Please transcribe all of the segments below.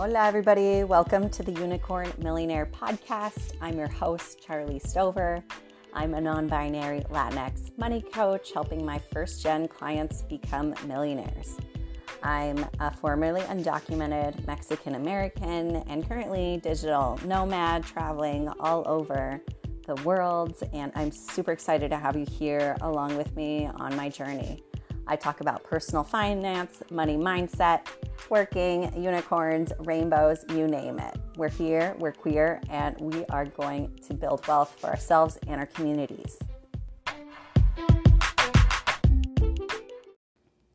Hola, everybody. Welcome to the Unicorn Millionaire Podcast. I'm your host, Charlie Stover. I'm a non binary Latinx money coach helping my first gen clients become millionaires. I'm a formerly undocumented Mexican American and currently digital nomad traveling all over the world. And I'm super excited to have you here along with me on my journey. I talk about personal finance, money mindset, working, unicorns, rainbows, you name it. We're here, we're queer, and we are going to build wealth for ourselves and our communities.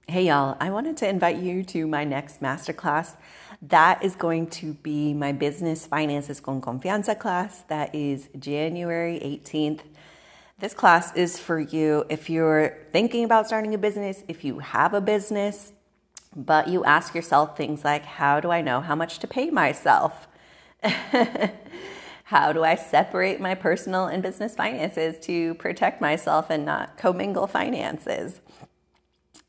Hey, y'all, I wanted to invite you to my next masterclass. That is going to be my Business Finances con Confianza class. That is January 18th this class is for you if you're thinking about starting a business, if you have a business, but you ask yourself things like how do I know how much to pay myself? how do I separate my personal and business finances to protect myself and not commingle finances?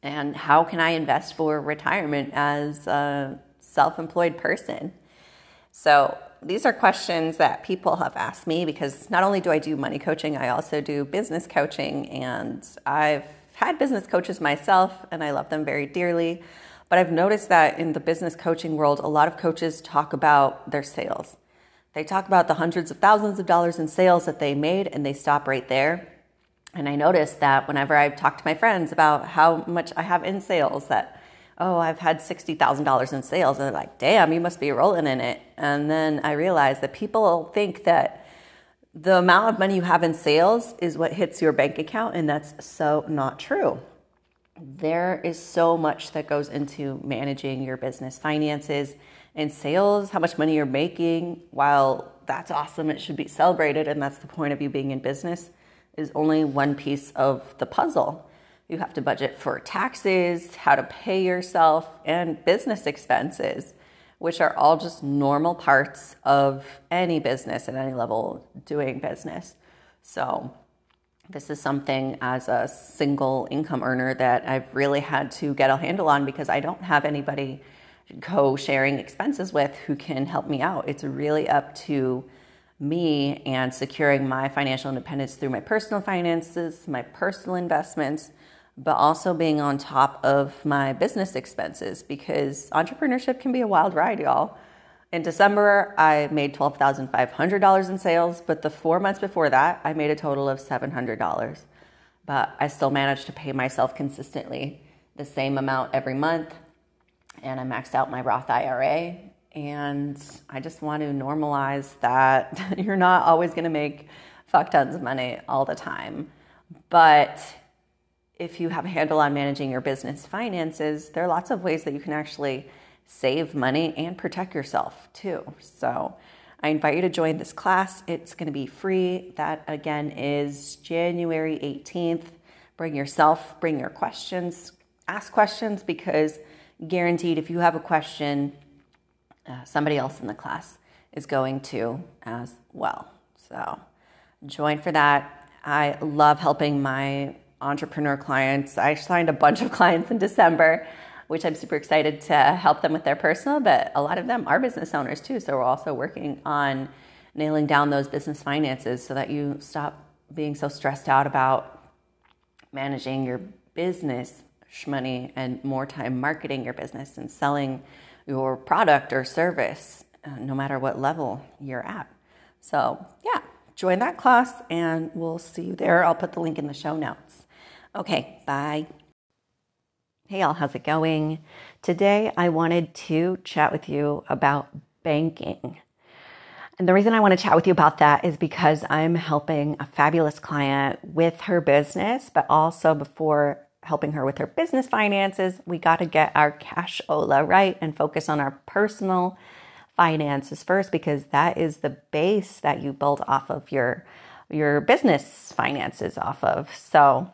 And how can I invest for retirement as a self employed person? So, these are questions that people have asked me because not only do I do money coaching, I also do business coaching. And I've had business coaches myself and I love them very dearly. But I've noticed that in the business coaching world, a lot of coaches talk about their sales. They talk about the hundreds of thousands of dollars in sales that they made and they stop right there. And I noticed that whenever I talk to my friends about how much I have in sales, that oh, I've had $60,000 in sales. And they're like, damn, you must be rolling in it. And then I realized that people think that the amount of money you have in sales is what hits your bank account. And that's so not true. There is so much that goes into managing your business finances and sales, how much money you're making. While that's awesome, it should be celebrated. And that's the point of you being in business, is only one piece of the puzzle. You have to budget for taxes, how to pay yourself, and business expenses, which are all just normal parts of any business at any level doing business. So, this is something as a single income earner that I've really had to get a handle on because I don't have anybody co sharing expenses with who can help me out. It's really up to me and securing my financial independence through my personal finances, my personal investments, but also being on top of my business expenses because entrepreneurship can be a wild ride, y'all. In December, I made $12,500 in sales, but the four months before that, I made a total of $700. But I still managed to pay myself consistently the same amount every month. And I maxed out my Roth IRA. And I just want to normalize that you're not always going to make fuck tons of money all the time. But if you have a handle on managing your business finances, there are lots of ways that you can actually save money and protect yourself too. So I invite you to join this class. It's going to be free. That again is January 18th. Bring yourself, bring your questions, ask questions because guaranteed if you have a question, uh, somebody else in the class is going to as well. So join for that. I love helping my entrepreneur clients. I signed a bunch of clients in December, which I'm super excited to help them with their personal, but a lot of them are business owners too. So we're also working on nailing down those business finances so that you stop being so stressed out about managing your business money and more time marketing your business and selling your product or service, uh, no matter what level you're at. So, yeah, join that class and we'll see you there. I'll put the link in the show notes. Okay, bye. Hey, all, how's it going? Today, I wanted to chat with you about banking. And the reason I want to chat with you about that is because I'm helping a fabulous client with her business, but also before helping her with her business finances, we got to get our cash ola right and focus on our personal finances first because that is the base that you build off of your your business finances off of. So,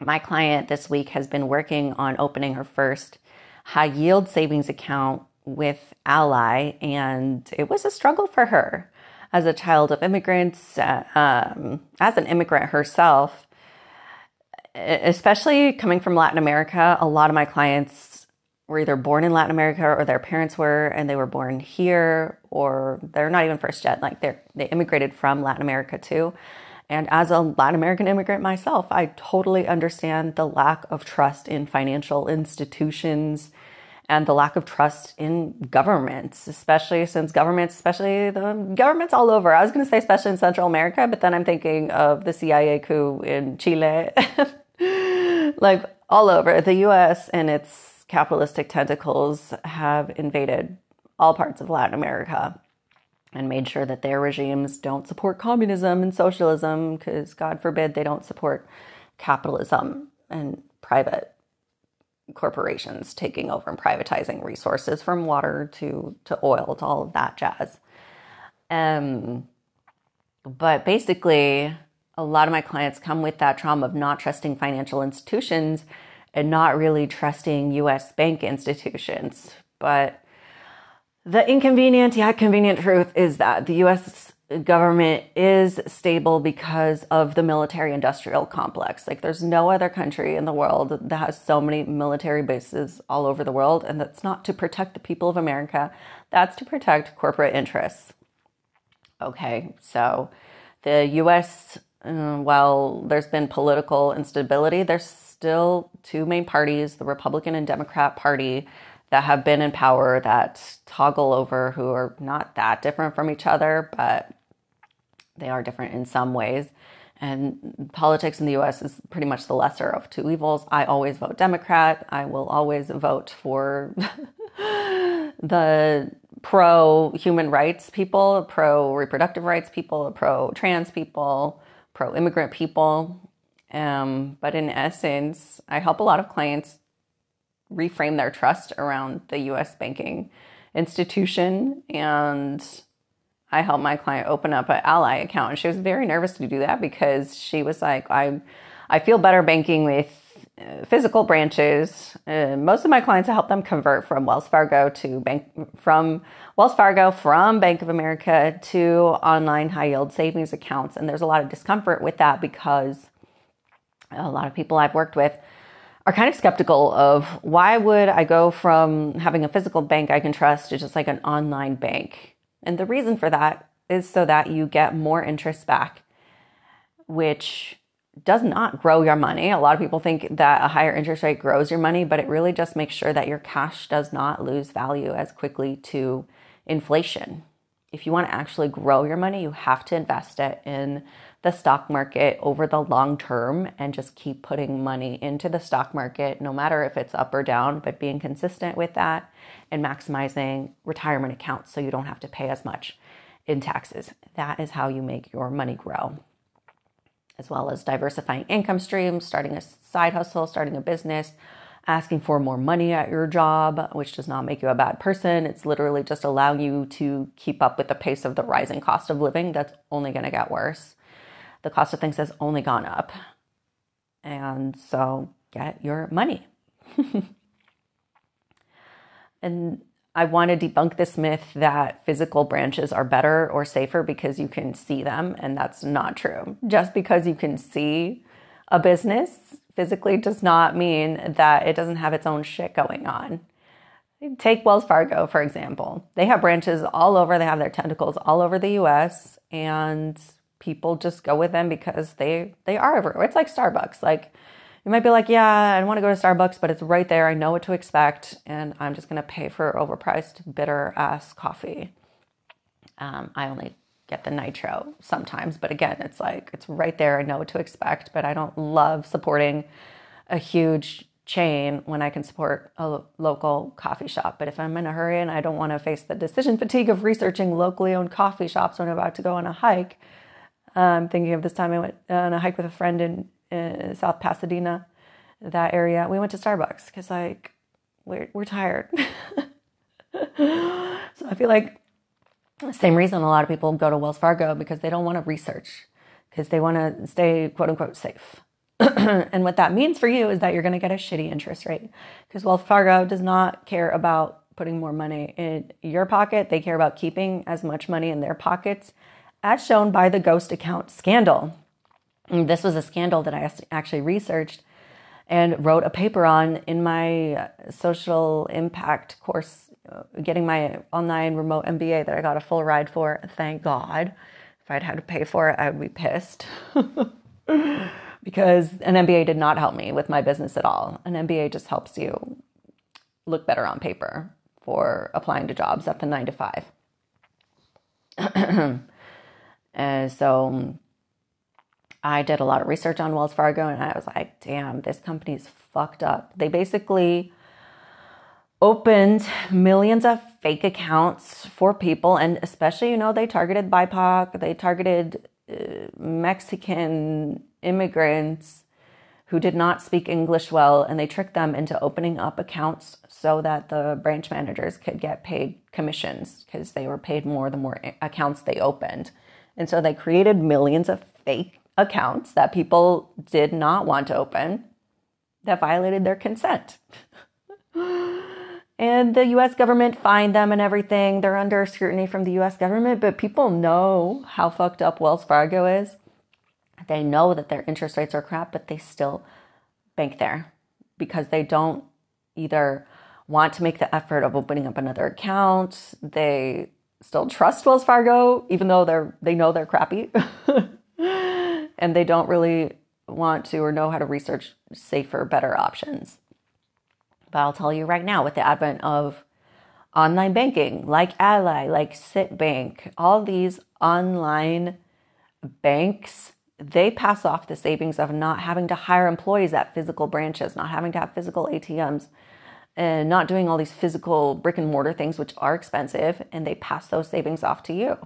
my client this week has been working on opening her first high yield savings account with Ally, and it was a struggle for her as a child of immigrants, uh, um, as an immigrant herself, especially coming from Latin America. A lot of my clients were either born in Latin America or their parents were and they were born here or they're not even first gen like they they immigrated from Latin America too. And as a Latin American immigrant myself, I totally understand the lack of trust in financial institutions and the lack of trust in governments, especially since governments, especially the governments all over. I was going to say especially in Central America, but then I'm thinking of the CIA coup in Chile. like all over the US and its capitalistic tentacles have invaded all parts of Latin America and made sure that their regimes don't support communism and socialism because God forbid they don't support capitalism and private corporations taking over and privatizing resources from water to, to oil to all of that jazz. Um, but basically, a lot of my clients come with that trauma of not trusting financial institutions and not really trusting US bank institutions. But the inconvenient yet convenient truth is that the US government is stable because of the military industrial complex. Like, there's no other country in the world that has so many military bases all over the world. And that's not to protect the people of America, that's to protect corporate interests. Okay, so the US, uh, while there's been political instability, there's still two main parties the Republican and Democrat Party that have been in power that toggle over who are not that different from each other, but they are different in some ways. And politics in the US is pretty much the lesser of two evils. I always vote Democrat. I will always vote for the pro human rights people, pro reproductive rights people, pro trans people, pro immigrant people. Um, but in essence, I help a lot of clients reframe their trust around the US banking institution. And I helped my client open up an Ally account. And she was very nervous to do that because she was like I I feel better banking with uh, physical branches. Uh, most of my clients I help them convert from Wells Fargo to bank from Wells Fargo from Bank of America to online high yield savings accounts. And there's a lot of discomfort with that because a lot of people I've worked with are kind of skeptical of why would I go from having a physical bank I can trust to just like an online bank. And the reason for that is so that you get more interest back, which does not grow your money. A lot of people think that a higher interest rate grows your money, but it really just makes sure that your cash does not lose value as quickly to inflation. If you want to actually grow your money, you have to invest it in the stock market over the long term and just keep putting money into the stock market, no matter if it's up or down, but being consistent with that and maximizing retirement accounts so you don't have to pay as much in taxes. That is how you make your money grow. As well as diversifying income streams, starting a side hustle, starting a business, asking for more money at your job, which does not make you a bad person. It's literally just allowing you to keep up with the pace of the rising cost of living that's only going to get worse the cost of things has only gone up. And so get your money. and I want to debunk this myth that physical branches are better or safer because you can see them, and that's not true. Just because you can see a business physically does not mean that it doesn't have its own shit going on. Take Wells Fargo, for example. They have branches all over, they have their tentacles all over the US, and people just go with them because they they are everywhere. It's like Starbucks. Like you might be like, yeah, I want to go to Starbucks, but it's right there. I know what to expect, and I'm just gonna pay for overpriced bitter ass coffee. Um, I only get the nitro sometimes, but again, it's like it's right there. I know what to expect, but I don't love supporting a huge chain when I can support a local coffee shop. But if I'm in a hurry and I don't want to face the decision fatigue of researching locally owned coffee shops when I'm about to go on a hike, um, thinking of this time I went on a hike with a friend in, in South Pasadena, that area. We went to Starbucks because like we're we're tired. so I feel like same reason a lot of people go to Wells Fargo because they don't want to research because they want to stay quote unquote safe. and what that means for you is that you're going to get a shitty interest rate because Wells Fargo does not care about putting more money in your pocket. They care about keeping as much money in their pockets as shown by the ghost account scandal. And this was a scandal that I actually researched and wrote a paper on in my social impact course, uh, getting my online remote MBA that I got a full ride for. Thank God. If I'd had to pay for it, I would be pissed. because an MBA did not help me with my business at all. An MBA just helps you look better on paper for applying to jobs at the nine to five. and so I did a lot of research on Wells Fargo and I was like, damn, this company's fucked up. They basically opened millions of fake accounts for people, and especially, you know, they targeted BIPOC, they targeted uh, Mexican immigrants who did not speak English well, and they tricked them into opening up accounts so that the branch managers could get paid commissions because they were paid more the more accounts they opened. And so they created millions of fake accounts that people did not want to open that violated their consent. and the US government fined them and everything. They're under scrutiny from the US government, but people know how fucked up Wells Fargo is. They know that their interest rates are crap, but they still bank there because they don't either want to make the effort of opening up another account. They still trust Wells Fargo, even though they're they know they're crappy. and they don't really want to or know how to research safer, better options. But I'll tell you right now, with the advent of online banking, like Ally, like Citibank, all these online banks, they pass off the savings of not having to hire employees at physical branches, not having to have physical ATMs, and not doing all these physical brick and mortar things, which are expensive, and they pass those savings off to you.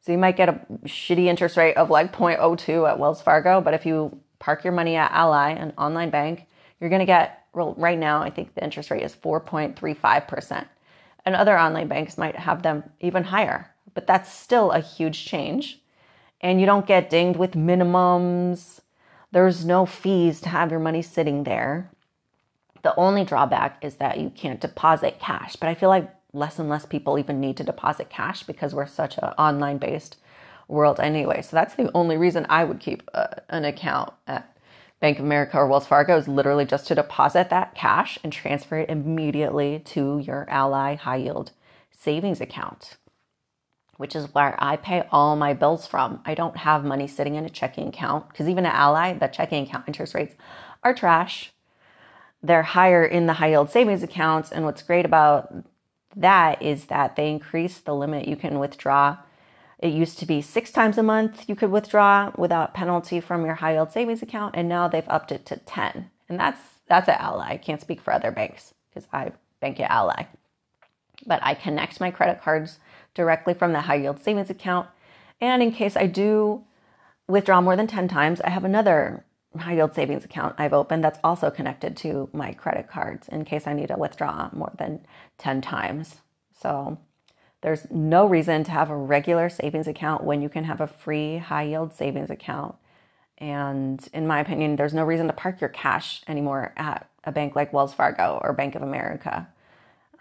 So you might get a shitty interest rate of like 0.02 at Wells Fargo, but if you park your money at Ally, an online bank, you're going to get right now, I think the interest rate is 4.35%. And other online banks might have them even higher, but that's still a huge change. And you don't get dinged with minimums. There's no fees to have your money sitting there. The only drawback is that you can't deposit cash, but I feel like less and less people even need to deposit cash because we're such an online based world anyway. So that's the only reason I would keep a, uh, an account at Bank of America or Wells Fargo is literally just to deposit that cash and transfer it immediately to your Ally high yield savings account, which is where I pay all my bills from. I don't have money sitting in a checking account because even at Ally, the checking account interest rates are trash. They're higher in the high yield savings accounts. And what's great about that is that they increase the limit you can withdraw. It used to be six times a month you could withdraw without penalty from your high yield savings account, and now they've upped it to 10. And that's that's at Ally. I can't speak for other banks because I bank at Ally. But I connect my credit cards directly from the high yield savings account. And in case I do withdraw more than 10 times, I have another high yield savings account I've opened that's also connected to my credit cards in case I need to withdraw more than 10 times. So there's no reason to have a regular savings account when you can have a free high yield savings account. And in my opinion, there's no reason to park your cash anymore at a bank like Wells Fargo or Bank of America.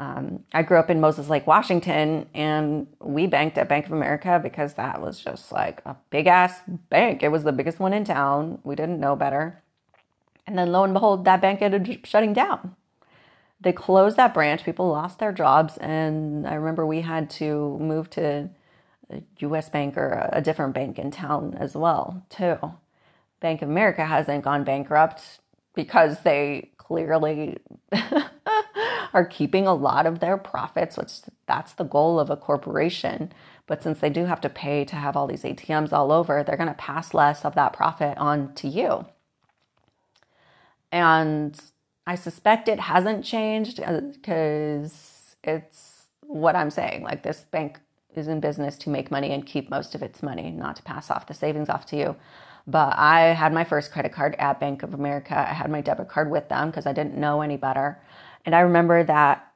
Um, I grew up in Moses Lake, Washington, and we banked at Bank of America because that was just like a big ass bank. It was the biggest one in town. We didn't know better. And then lo and behold, that bank ended up shutting down. They closed that branch, people lost their jobs, and I remember we had to move to a US bank or a different bank in town as well, too. Bank of America hasn't gone bankrupt because they clearly are keeping a lot of their profits, which that's the goal of a corporation. But since they do have to pay to have all these ATMs all over, they're going to pass less of that profit on to you. And I suspect it hasn't changed because uh, it's what I'm saying. Like this bank is in business to make money and keep most of its money, not to pass off the savings off to you. But I had my first credit card at Bank of America. I had my debit card with them because I didn't know any better. And I remember that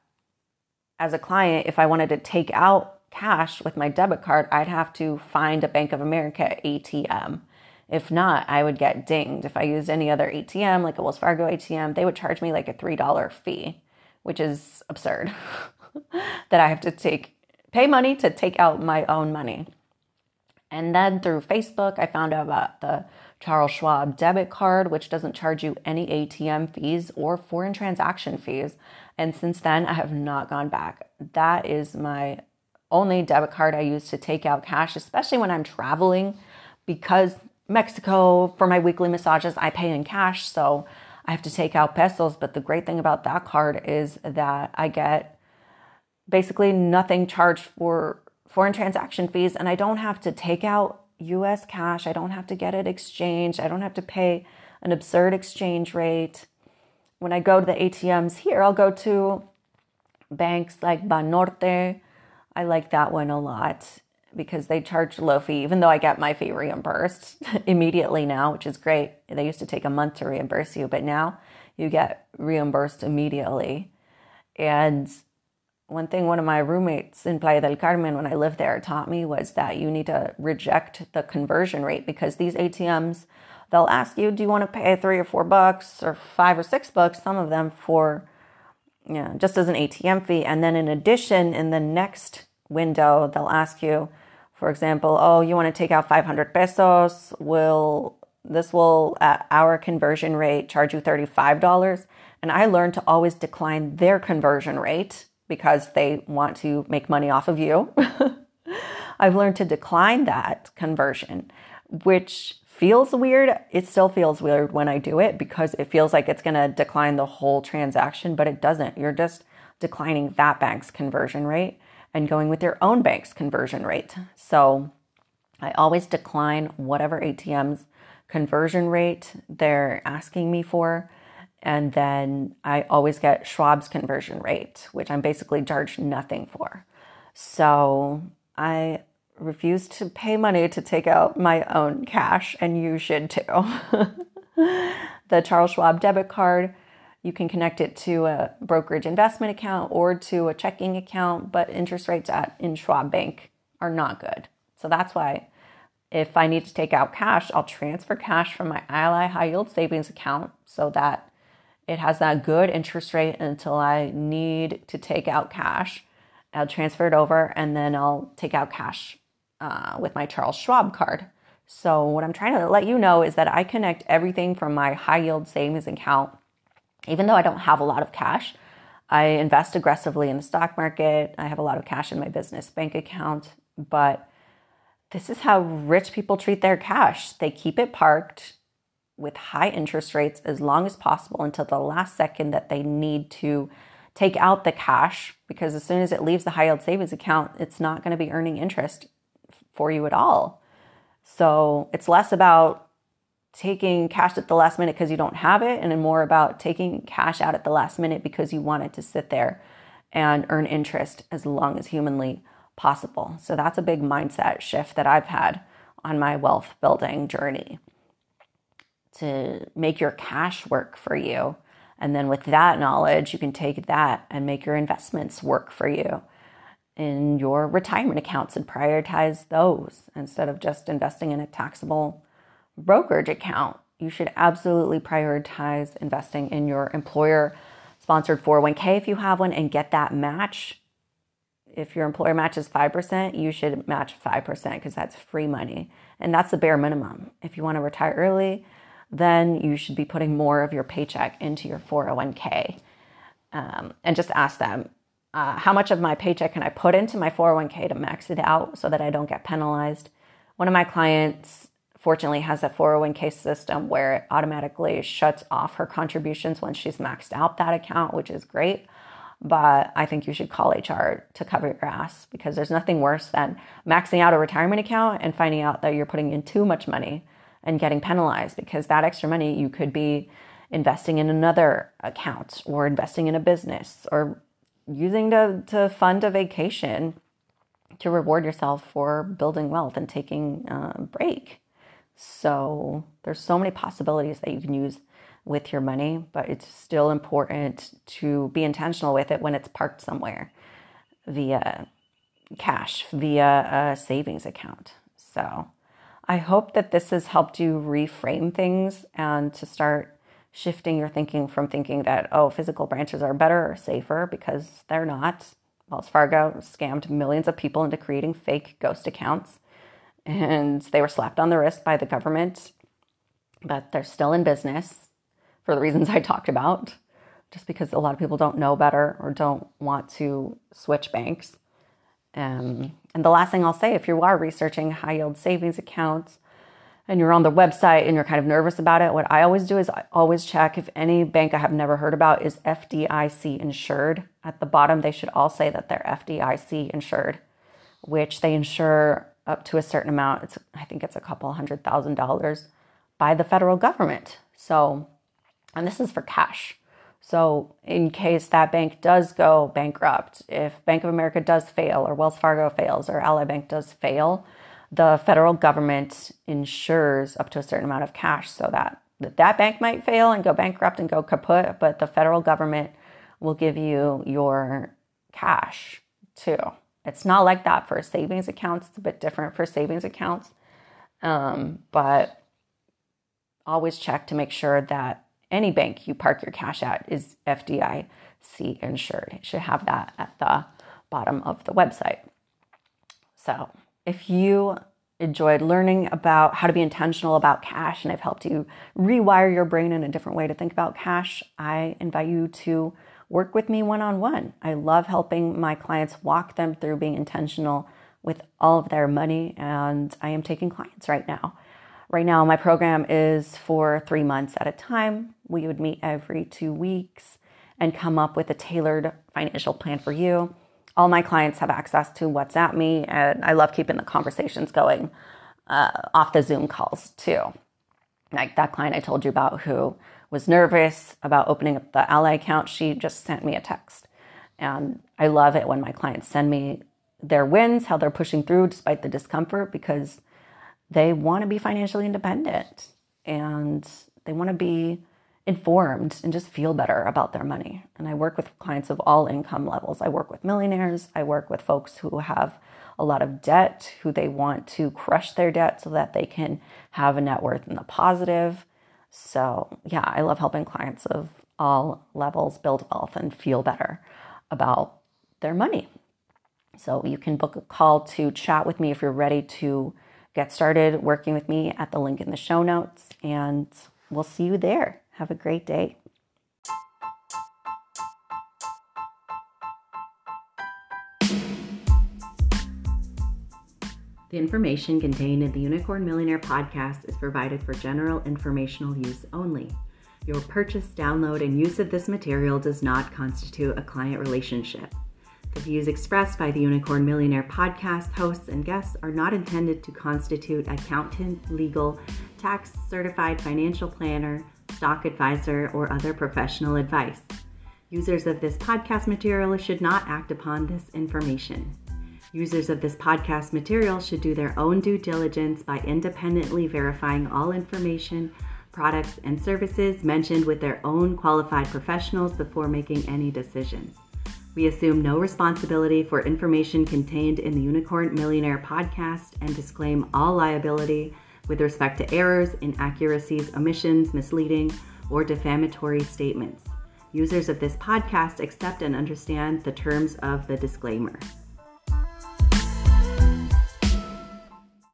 as a client, if I wanted to take out cash with my debit card, I'd have to find a Bank of America ATM. If not, I would get dinged. If I used any other ATM, like a Wells Fargo ATM, they would charge me like a $3 fee, which is absurd. that I have to take pay money to take out my own money. And then through Facebook, I found out about the Charles Schwab debit card, which doesn't charge you any ATM fees or foreign transaction fees. And since then, I have not gone back. That is my only debit card I use to take out cash, especially when I'm traveling, because Mexico, for my weekly massages, I pay in cash. So I have to take out pesos. But the great thing about that card is that I get basically nothing charged for foreign transaction fees, and I don't have to take out US cash. I don't have to get it exchanged. I don't have to pay an absurd exchange rate. When I go to the ATMs here, I'll go to banks like Banorte. I like that one a lot because they charge low fee, even though I get my fee reimbursed immediately now, which is great. They used to take a month to reimburse you, but now you get reimbursed immediately. And one thing one of my roommates in Playa del Carmen when I lived there taught me was that you need to reject the conversion rate because these ATMs, they'll ask you, do you want to pay three or four bucks or five or six bucks, some of them for, you know, just as an ATM fee. And then in addition, in the next window, they'll ask you, for example, oh, you want to take out 500 pesos? Will this will at our conversion rate charge you $35? And I learned to always decline their conversion rate because they want to make money off of you. I've learned to decline that conversion, which feels weird. It still feels weird when I do it because it feels like it's going to decline the whole transaction, but it doesn't. You're just declining that bank's conversion rate and going with your own bank's conversion rate. So I always decline whatever ATM's conversion rate they're asking me for and then I always get Schwab's conversion rate, which I'm basically charged nothing for. So I refuse to pay money to take out my own cash, and you should too. the Charles Schwab debit card, you can connect it to a brokerage investment account or to a checking account, but interest rates at in Schwab Bank are not good. So that's why if I need to take out cash, I'll transfer cash from my Ally high yield savings account so that it has that good interest rate until I need to take out cash. I'll transfer it over and then I'll take out cash uh, with my Charles Schwab card. So, what I'm trying to let you know is that I connect everything from my high yield savings account. Even though I don't have a lot of cash, I invest aggressively in the stock market. I have a lot of cash in my business bank account, but this is how rich people treat their cash. They keep it parked with high interest rates as long as possible until the last second that they need to take out the cash because as soon as it leaves the high yield savings account, it's not going to be earning interest for you at all. So it's less about taking cash at the last minute because you don't have it and more about taking cash out at the last minute because you want it to sit there and earn interest as long as humanly possible. So that's a big mindset shift that I've had on my wealth building journey to make your cash work for you. And then with that knowledge, you can take that and make your investments work for you in your retirement accounts and prioritize those instead of just investing in a taxable brokerage account. You should absolutely prioritize investing in your employer sponsored 401k if you have one and get that match. If your employer matches 5%, you should match 5% because that's free money. And that's the bare minimum. If you want to retire early, then you should be putting more of your paycheck into your 401k. Um, and just ask them, uh, how much of my paycheck can I put into my 401k to max it out so that I don't get penalized? One of my clients, fortunately, has a 401k system where it automatically shuts off her contributions when she's maxed out that account, which is great. But I think you should call HR to cover your ass because there's nothing worse than maxing out a retirement account and finding out that you're putting in too much money and getting penalized because that extra money you could be investing in another account or investing in a business or using to, to fund a vacation to reward yourself for building wealth and taking a break. So there's so many possibilities that you can use with your money, but it's still important to be intentional with it when it's parked somewhere via cash, via a savings account. So I hope that this has helped you reframe things and to start shifting your thinking from thinking that, oh, physical branches are better or safer because they're not. Wells Fargo scammed millions of people into creating fake ghost accounts and they were slapped on the wrist by the government but they're still in business for the reasons I talked about, just because a lot of people don't know better or don't want to switch banks. Um, and the last thing I'll say if you are researching high yield savings accounts and you're on the website and you're kind of nervous about it, what I always do is I always check if any bank I have never heard about is FDIC insured. At the bottom, they should all say that they're FDIC insured, which they insure up to a certain amount. It's, I think it's a couple hundred thousand dollars by the federal government. So, and this is for cash. So, in case that bank does go bankrupt, if Bank of America does fail, or Wells Fargo fails, or Ally Bank does fail, the federal government insures up to a certain amount of cash so that that bank might fail and go bankrupt and go kaput, but the federal government will give you your cash too. It's not like that for savings accounts. It's a bit different for savings accounts. Um, but always check to make sure that any bank you park your cash at is FDIC insured. It should have that at the bottom of the website. So if you enjoyed learning about how to be intentional about cash and I've helped you rewire your brain in a different way to think about cash, I invite you to work with me one on one. I love helping my clients walk them through being intentional with all of their money, and I am taking clients right now. Right now, my program is for three months at a time. We would meet every two weeks and come up with a tailored financial plan for you. All my clients have access to WhatsApp me, and I love keeping the conversations going uh, off the Zoom calls too. Like that client I told you about who was nervous about opening up the Ally account, she just sent me a text. And I love it when my clients send me their wins, how they're pushing through despite the discomfort, because they want to be financially independent and they want to be informed and just feel better about their money. And I work with clients of all income levels. I work with millionaires, I work with folks who have a lot of debt, who they want to crush their debt so that they can have a net worth in the positive. So, yeah, I love helping clients of all levels build wealth and feel better about their money. So, you can book a call to chat with me if you're ready to get started working with me at the link in the show notes, and we'll see you there. Have a great day. The information contained in the Unicorn Millionaire podcast is provided for general informational use only. Your purchase, download, and use of this material does not constitute a client relationship. The views expressed by the Unicorn Millionaire podcast hosts and guests are not intended to constitute accountant, legal, tax certified financial planner, stock advisor, or other professional advice. Users of this podcast material should not act upon this information. Users of this podcast material should do their own due diligence by independently verifying all information, products, and services mentioned with their own qualified professionals before making any decisions. We assume no responsibility for information contained in the Unicorn Millionaire podcast and disclaim all liability with respect to errors, inaccuracies, omissions, misleading, or defamatory statements. Users of this podcast accept and understand the terms of the disclaimer.